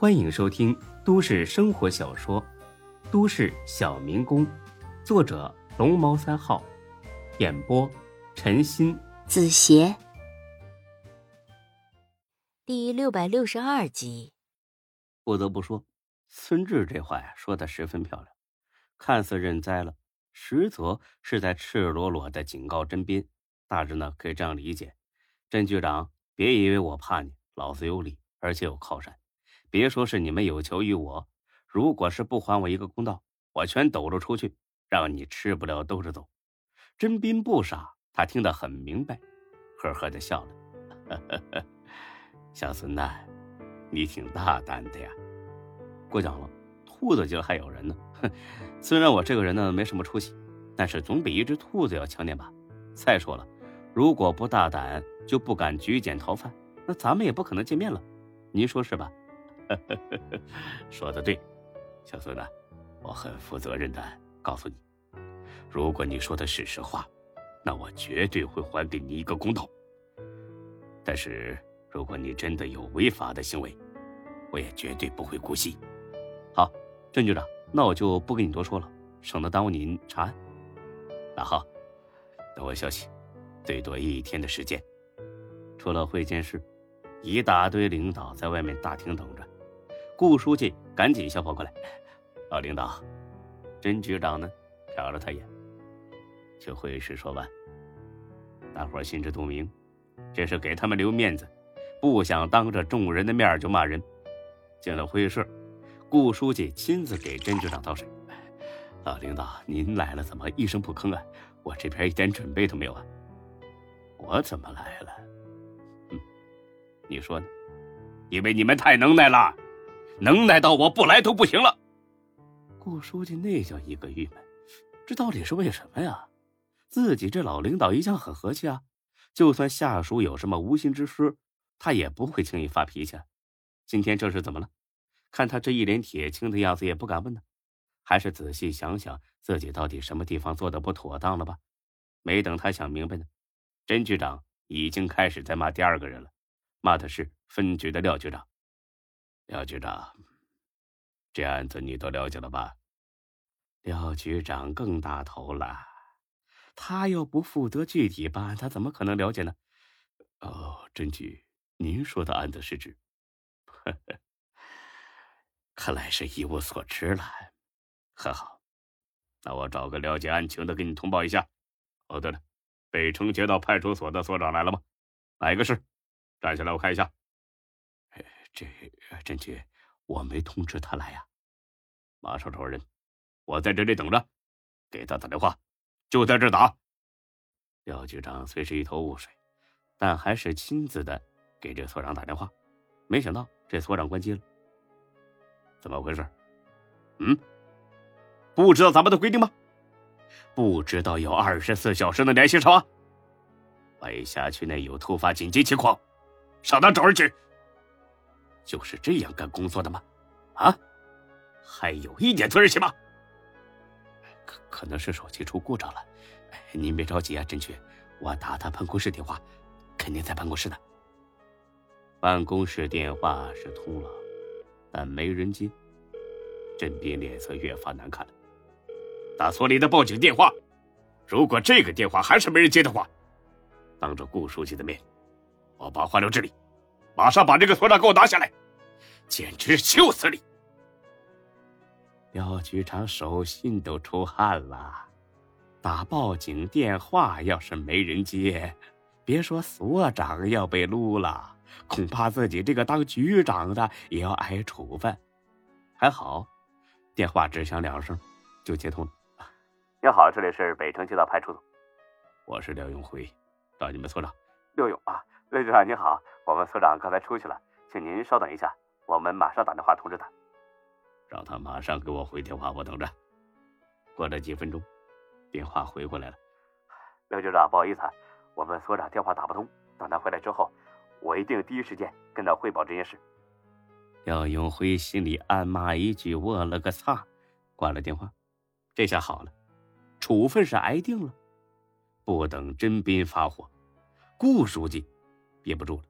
欢迎收听都市生活小说《都市小民工》，作者龙猫三号，演播陈鑫、子邪，第六百六十二集。不得不说，孙志这话呀说的十分漂亮，看似认栽了，实则是在赤裸裸的警告甄斌。大致呢可以这样理解：甄局长，别以为我怕你，老子有理，而且有靠山。别说是你们有求于我，如果是不还我一个公道，我全抖了出去，让你吃不了兜着走。甄斌不傻，他听得很明白，呵呵的笑了。小孙呐，你挺大胆的呀！过奖了，兔子精还有人呢。哼，虽然我这个人呢没什么出息，但是总比一只兔子要强点吧。再说了，如果不大胆，就不敢举检逃犯，那咱们也不可能见面了。您说是吧？说的对，小孙子，我很负责任的告诉你，如果你说的是实话，那我绝对会还给你一个公道。但是如果你真的有违法的行为，我也绝对不会姑息。好，郑局长，那我就不跟你多说了，省得耽误您查案。那好，等我消息，最多一天的时间。出了会见室，一大堆领导在外面大厅等着。顾书记赶紧小跑过来，老领导，甄局长呢？瞟了他一眼。去会议室说完。大伙心知肚明，这是给他们留面子，不想当着众人的面就骂人。进了会议室，顾书记亲自给甄局长倒水。老领导，您来了，怎么一声不吭啊？我这边一点准备都没有啊。我怎么来了？嗯，你说呢？因为你们太能耐了。能耐到我不来都不行了。顾书记那叫一个郁闷，这到底是为什么呀？自己这老领导一向很和气啊，就算下属有什么无心之失，他也不会轻易发脾气。今天这是怎么了？看他这一脸铁青的样子，也不敢问呢。还是仔细想想自己到底什么地方做的不妥当了吧？没等他想明白呢，甄局长已经开始在骂第二个人了，骂的是分局的廖局长。廖局长，这案子你都了解了吧？廖局长更大头了，他又不负责具体办案，他怎么可能了解呢？哦，甄局，您说的案子是指？看来是一无所知了。很好，那我找个了解案情的给你通报一下。哦，对了，北城街道派出所的所长来了吗？哪个是？站起来，我看一下。这甄局，我没通知他来呀。马上找人，我在这里等着，给他打电话，就在这打。廖局长虽是一头雾水，但还是亲自的给这所长打电话。没想到这所长关机了，怎么回事？嗯，不知道咱们的规定吗？不知道有二十四小时的联系是吧？万一辖区内有突发紧急情况，上哪找人去？就是这样干工作的吗？啊，还有一点责任心吗？可可能是手机出故障了，您别着急啊，甄局，我打他办公室电话，肯定在办公室呢。办公室电话是通了，但没人接。甄斌脸色越发难看了，打所里的报警电话，如果这个电话还是没人接的话，当着顾书记的面，我把话留这里，马上把这个所长给我拿下来。简直羞死你！廖局长手心都出汗了。打报警电话要是没人接，别说所长要被撸了，恐怕自己这个当局长的也要挨处分。还好，电话只响两声，就接通了。你好，这里是北城街道派出所，我是廖永辉，找你们所长。廖勇啊，廖局长您好，我们所长刚才出去了，请您稍等一下。我们马上打电话通知他，让他马上给我回电话，我等着。过了几分钟，电话回过来了。刘局长，不好意思，啊，我们所长电话打不通。等他回来之后，我一定第一时间跟他汇报这件事。廖永辉心里暗骂一句：“我了个擦！”挂了电话。这下好了，处分是挨定了。不等甄斌发火，顾书记憋不住了，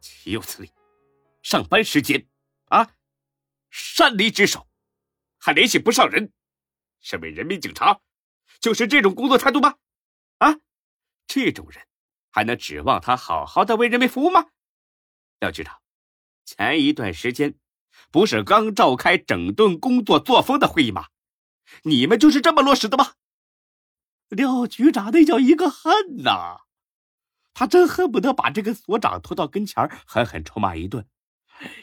岂有此理！上班时间啊，擅离职守，还联系不上人，身为人民警察，就是这种工作态度吗？啊，这种人还能指望他好好的为人民服务吗？廖局长，前一段时间不是刚召开整顿工作作风的会议吗？你们就是这么落实的吗？廖局长那叫一个恨呐！他真恨不得把这个所长拖到跟前狠狠臭骂一顿。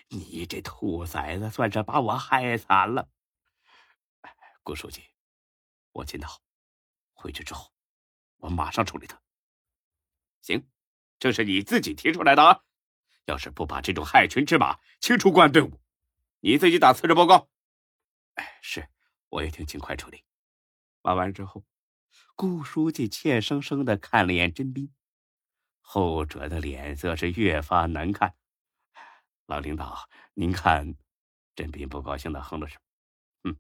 你这兔崽子，算是把我害惨了。顾书记，我听到，回去之后，我马上处理他。行，这是你自己提出来的啊！要是不把这种害群之马清除公安队伍，你自己打辞职报告。哎，是，我一定尽快处理。办完之后，顾书记怯生生的看了眼甄斌。后者的脸色是越发难看。老领导，您看，甄斌不高兴的哼了声：“哼，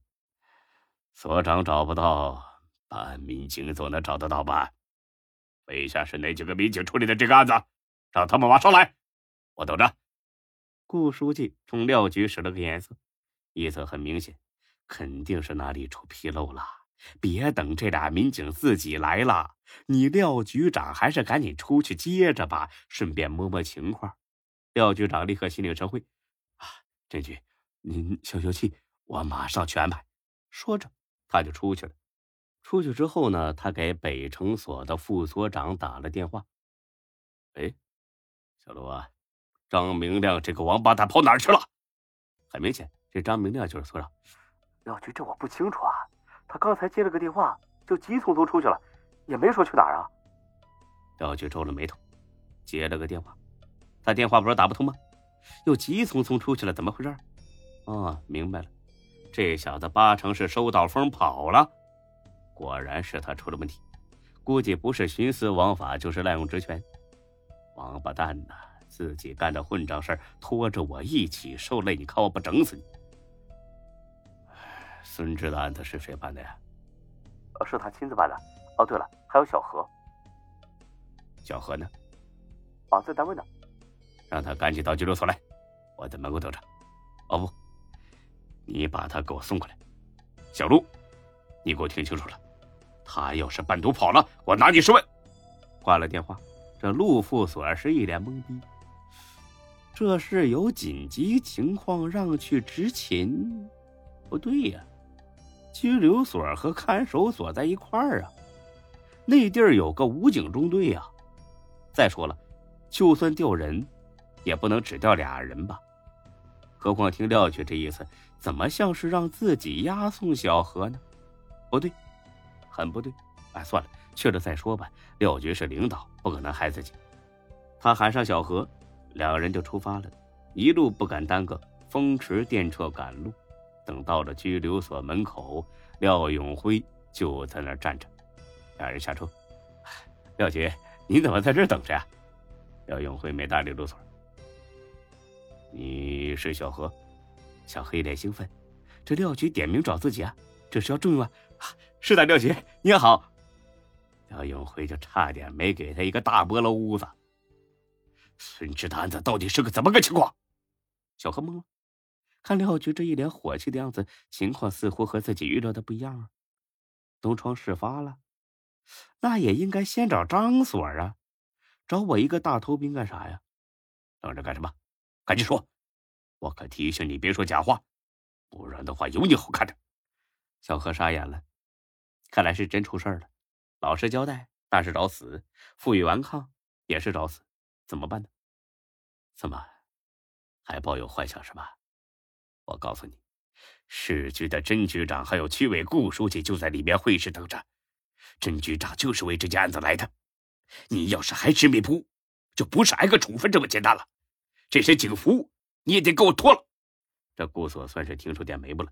所长找不到，办案民警总能找得到吧？麾下是哪几个民警处理的这个案子？让他们马上来，我等着。”顾书记冲廖局使了个眼色，意思很明显，肯定是哪里出纰漏了。别等这俩民警自己来了，你廖局长还是赶紧出去接着吧，顺便摸摸情况。廖局长立刻心领神会，啊，郑局，您消消气，我马上去安排。说着，他就出去了。出去之后呢，他给北城所的副所长打了电话。哎，小罗啊，张明亮这个王八蛋跑哪儿去了？很明显，这张明亮就是所长。廖局，这我不清楚啊。他刚才接了个电话，就急匆匆出去了，也没说去哪儿啊。廖局皱了眉头，接了个电话，他电话不是打不通吗？又急匆匆出去了，怎么回事？哦，明白了，这小子八成是收到风跑了。果然是他出了问题，估计不是徇私枉法，就是滥用职权。王八蛋呐，自己干的混账事拖着我一起受累，你看我不整死你！孙志的案子是谁办的呀？呃，是他亲自办的。哦，对了，还有小何。小何呢？啊，在单位呢。让他赶紧到拘留所来，我在门口等着。哦不，你把他给我送过来。小陆，你给我听清楚了，他要是半途跑了，我拿你试问。挂了电话，这陆副所是一脸懵逼。这是有紧急情况让去执勤？不对呀。拘留所和看守所在一块儿啊，那地儿有个武警中队呀。再说了，就算调人，也不能只调俩人吧？何况听廖局这意思，怎么像是让自己押送小何呢？不对，很不对。哎，算了，去了再说吧。廖局是领导，不可能害自己。他喊上小何，两人就出发了，一路不敢耽搁，风驰电掣赶路。等到了拘留所门口，廖永辉就在那儿站着。两人下车。廖局，你怎么在这儿等着呀？廖永辉没搭理留所。你是小何？小黑脸兴奋。这廖局点名找自己啊？这是要重用啊？是的，廖局，你好。廖永辉就差点没给他一个大菠萝屋子。孙志的案子到底是个怎么个情况？小何懵了。看廖局这一脸火气的样子，情况似乎和自己预料的不一样啊！东窗事发了，那也应该先找张所啊，找我一个大头兵干啥呀？等着干什么？赶紧说！我可提醒你别说假话，不然的话有你好看的。小何傻眼了，看来是真出事了。老实交代，那是找死；负隅顽抗，也是找死。怎么办呢？怎么还抱有幻想是吧？我告诉你，市局的甄局长还有区委顾书记就在里面会议室等着。甄局长就是为这件案子来的。你要是还执迷不悟，就不是挨个处分这么简单了。这身警服你也得给我脱了。这顾所算是听出点眉目了。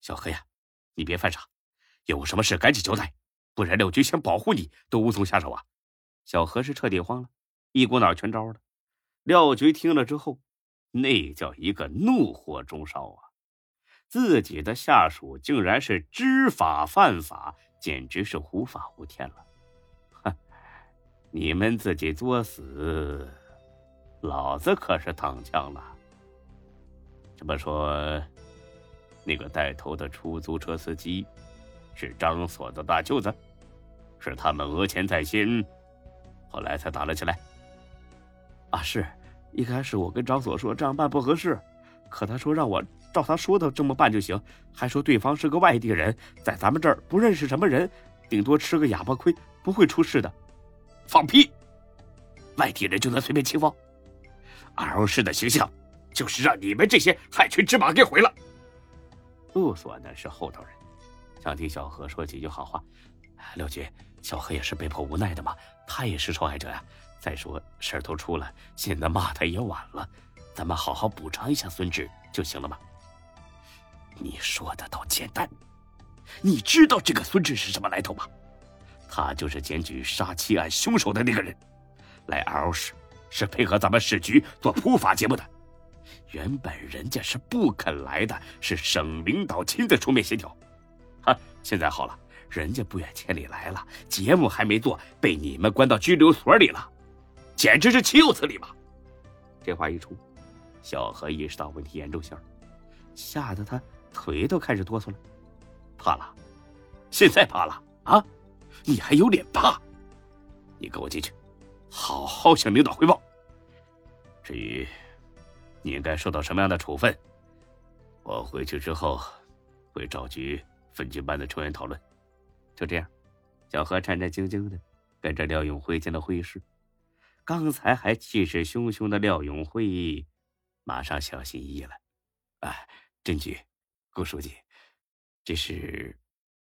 小何呀，你别犯傻，有什么事赶紧交代，不然廖局想保护你都无从下手啊。小何是彻底慌了，一股脑全招了。廖局听了之后。那叫一个怒火中烧啊！自己的下属竟然是知法犯法，简直是无法无天了！哼，你们自己作死，老子可是躺枪了。这么说，那个带头的出租车司机是张所的大舅子，是他们讹钱在先，后来才打了起来。啊，是，一开始我跟张所说这样办不合适，可他说让我照他说的这么办就行，还说对方是个外地人，在咱们这儿不认识什么人，顶多吃个哑巴亏，不会出事的。放屁！外地人就能随便欺负？L 市的形象就是让你们这些害群之马给毁了。陆所呢是后头人，想听小何说几句好话。六局，小何也是被迫无奈的嘛，他也是受害者呀。再说事儿都出了，现在骂他也晚了，咱们好好补偿一下孙志就行了嘛。你说的倒简单，你知道这个孙志是什么来头吗？他就是检举杀妻案凶手的那个人，来 L 市是配合咱们市局做普法节目的。原本人家是不肯来的，是省领导亲自出面协调。哈，现在好了，人家不远千里来了，节目还没做，被你们关到拘留所里了，简直是岂有此理嘛！这话一出，小何意识到问题严重性，吓得他腿都开始哆嗦了。怕了？现在怕了啊？你还有脸怕？你跟我进去，好好向领导汇报。至于你应该受到什么样的处分，我回去之后会召集分局班的成员讨论。就这样，小何战战兢兢的跟着廖永辉进了会议室。刚才还气势汹汹的廖永辉，马上小心翼翼了。哎，郑局，顾书记，这是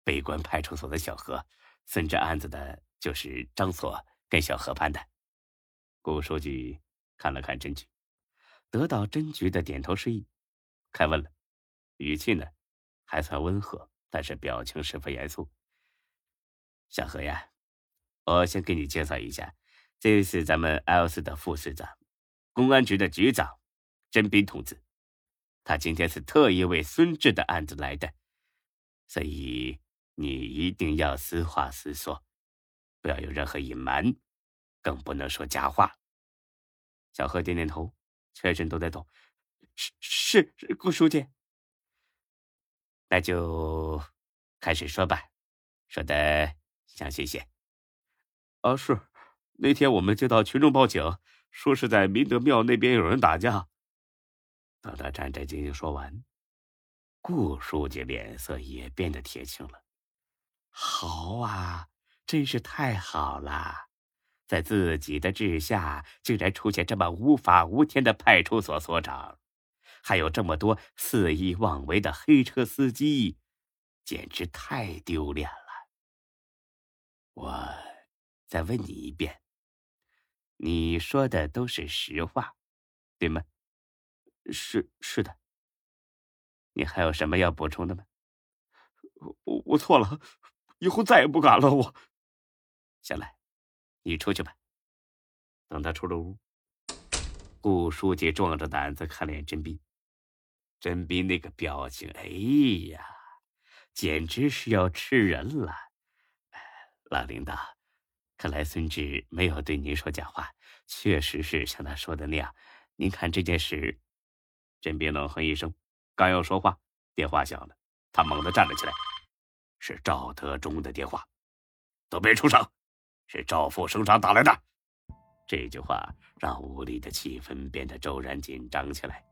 北关派出所的小何。孙志案子的就是张所跟小何办的。顾书记看了看侦局，得到真局的点头示意，开问了，语气呢还算温和，但是表情十分严肃。小何呀，我先给你介绍一下，这是咱们 L 市的副市长，公安局的局长甄斌同志，他今天是特意为孙志的案子来的，所以。你一定要实话实说，不要有任何隐瞒，更不能说假话。小何点点头，全身都在抖。是是，顾书记。那就开始说吧，说的详细些。啊，是。那天我们接到群众报警，说是在明德庙那边有人打架。等他战战兢兢说完，顾书记脸色也变得铁青了。好啊，真是太好了，在自己的治下，竟然出现这么无法无天的派出所所长，还有这么多肆意妄为的黑车司机，简直太丢脸了。我再问你一遍，你说的都是实话，对吗？是是的。你还有什么要补充的吗？我我错了。以后再也不敢了。我，行了，你出去吧。等他出了屋，顾书记壮着胆子看了眼甄斌。甄斌那个表情，哎呀，简直是要吃人了。老领导，看来孙志没有对您说假话，确实是像他说的那样。您看这件事，甄斌冷哼一声，刚要说话，电话响了，他猛地站了起来。是赵德忠的电话，都别出声，是赵副省长打来的。这句话让屋里的气氛变得骤然紧张起来，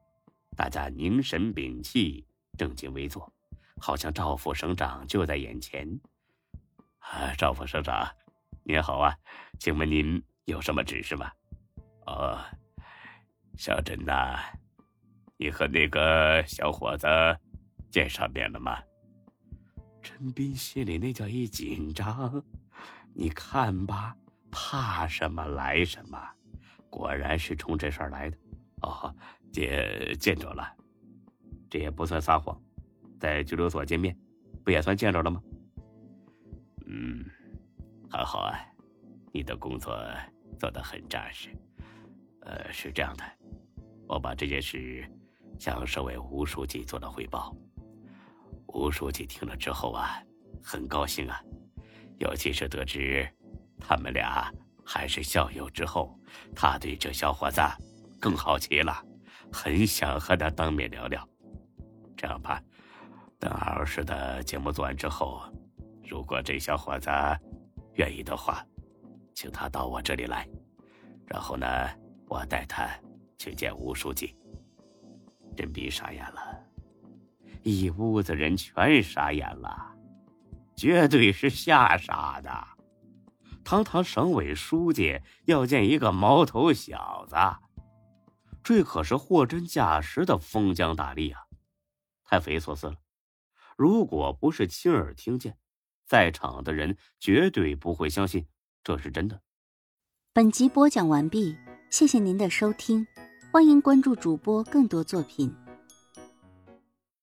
大家凝神屏气，正襟危坐，好像赵副省长就在眼前。啊，赵副省长，您好啊，请问您有什么指示吗？哦，小陈呐，你和那个小伙子见上面了吗？陈斌心里那叫一紧张，你看吧，怕什么来什么，果然是冲这事儿来的。哦，见见着了，这也不算撒谎，在拘留所见面，不也算见着了吗？嗯，很好啊，你的工作做得很扎实。呃，是这样的，我把这件事向省委吴书记做了汇报。吴书记听了之后啊，很高兴啊，尤其是得知他们俩还是校友之后，他对这小伙子更好奇了，很想和他当面聊聊。这样吧，等二十的节目做完之后，如果这小伙子愿意的话，请他到我这里来，然后呢，我带他去见吴书记。甄斌傻眼了，一屋子人全傻眼了，绝对是吓傻的。堂堂省委书记要见一个毛头小子，这可是货真价实的封疆大吏啊！太匪夷所思了。如果不是亲耳听见，在场的人绝对不会相信这是真的。本集播讲完毕，谢谢您的收听，欢迎关注主播更多作品。